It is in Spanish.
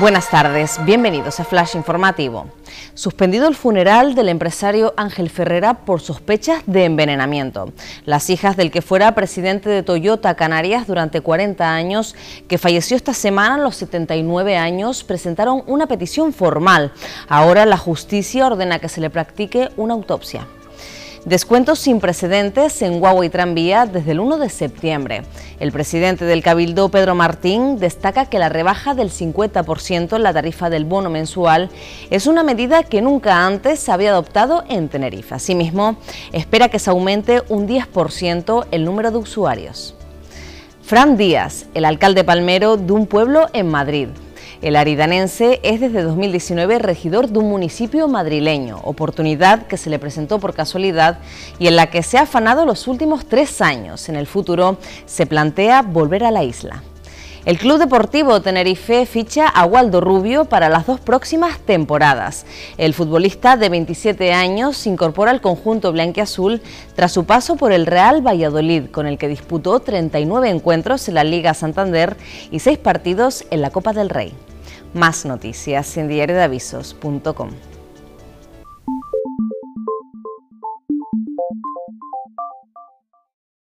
Buenas tardes, bienvenidos a Flash Informativo. Suspendido el funeral del empresario Ángel Ferrera por sospechas de envenenamiento. Las hijas del que fuera presidente de Toyota Canarias durante 40 años, que falleció esta semana a los 79 años, presentaron una petición formal. Ahora la justicia ordena que se le practique una autopsia. Descuentos sin precedentes en y Tranvía desde el 1 de septiembre. El presidente del Cabildo, Pedro Martín, destaca que la rebaja del 50% en la tarifa del bono mensual es una medida que nunca antes se había adoptado en Tenerife. Asimismo, espera que se aumente un 10% el número de usuarios. Fran Díaz, el alcalde palmero de un pueblo en Madrid, el aridanense es desde 2019 regidor de un municipio madrileño, oportunidad que se le presentó por casualidad y en la que se ha afanado los últimos tres años. En el futuro se plantea volver a la isla. El Club Deportivo Tenerife ficha a Waldo Rubio para las dos próximas temporadas. El futbolista de 27 años se incorpora al conjunto blanquiazul tras su paso por el Real Valladolid, con el que disputó 39 encuentros en la Liga Santander y 6 partidos en la Copa del Rey. Más noticias en diariodeavisos.com.